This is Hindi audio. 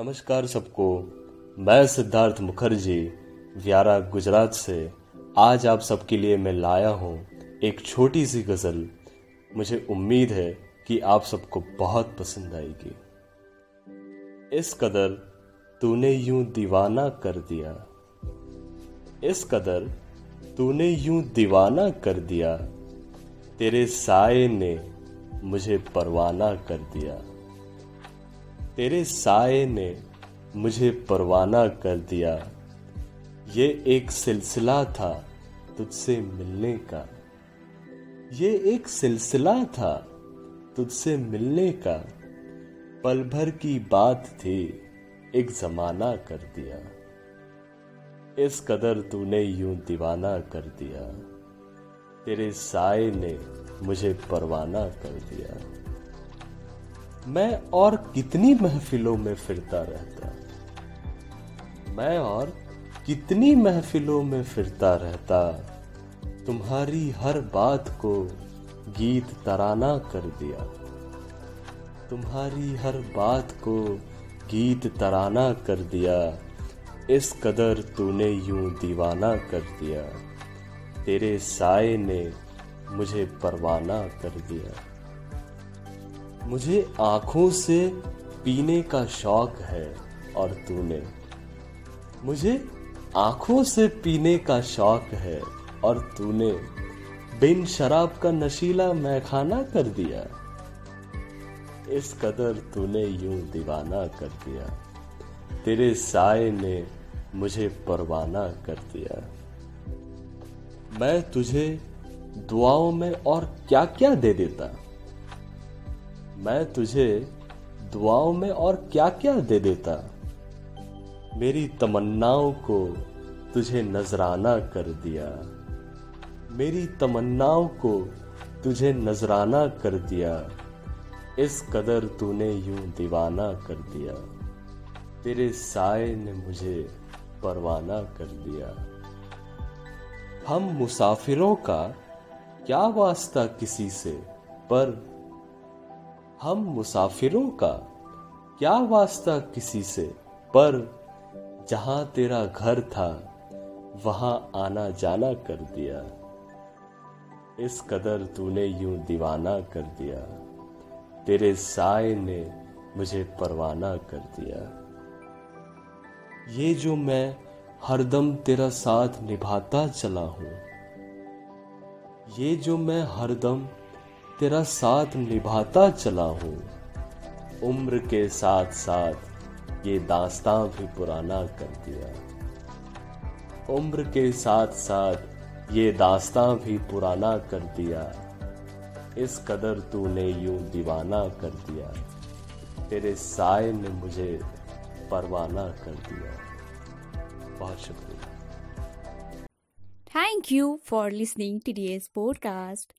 नमस्कार सबको। मैं सिद्धार्थ मुखर्जी, व्यारा गुजरात से। आज आप सबके लिए मैं लाया हूँ एक छोटी सी गज़ल। मुझे उम्मीद है कि आप सबको बहुत पसंद आएगी। इस कदर तूने यूँ दीवाना कर दिया। इस कदर तूने यूँ दीवाना कर दिया। तेरे साए ने मुझे परवाना कर दिया। तेरे साए ने मुझे परवाना कर दिया। ये एक सिलसिला था तुझसे मिलने का। ये एक सिलसिला था तुझसे मिलने का। पल भर की बात थी, एक जमाना कर दिया। इस कदर तूने यूँ दीवाना कर दिया। तेरे साए ने मुझे परवाना कर दिया। मैं और कितनी महफिलों में फिरता रहता? मैं और कितनी महफिलों में फिरता रहता? तुम्हारी हर बात को गीत तराना कर दिया। तुम्हारी हर बात को गीत तराना कर दिया। इस कदर तूने यूँ दीवाना कर दिया। तेरे साए ने मुझे परवाना कर दिया। मुझे आँखों से पीने का शौक है और तूने। मुझे आँखों से पीने का शौक है और तूने बिन शराब का नशीला मैखाना कर दिया। इस कदर तूने यूँ दीवाना कर दिया। तेरे साय ने मुझे परवाना कर दिया। मैं तुझे दुआओं में और क्या क्या दे देता? मैं तुझे दुआओं में और क्या क्या दे देता। मेरी तमन्नाओं को तुझे नजराना कर दिया। मेरी तमन्नाओं को तुझे नजराना कर दिया। इस कदर तूने यूँ दीवाना कर दिया। तेरे साय ने मुझे परवाना कर दिया। हम मुसाफिरों का क्या वास्ता किसी से? पर हम मुसाफिरों का क्या वास्ता किसी से? पर जहाँ तेरा घर था, वहाँ आना जाना कर दिया। इस कदर तूने यूँ दीवाना कर दिया। तेरे साय ने मुझे परवाना कर दिया। ये जो मैं हरदम तेरा साथ निभाता चला हूँ, ये जो मैं हरदम तेरा साथ निभाता चला हूँ। उम्र के साथ साथ ये दास्तां भी पुराना कर दिया। उम्र के साथ साथ ये दास्तां भी पुराना कर दिया। इस कदर तूने यूँ दीवाना कर दिया। तेरे साय ने मुझे परवाना कर दिया। बहुत शुक्रिया। Thank you for listening to today's podcast.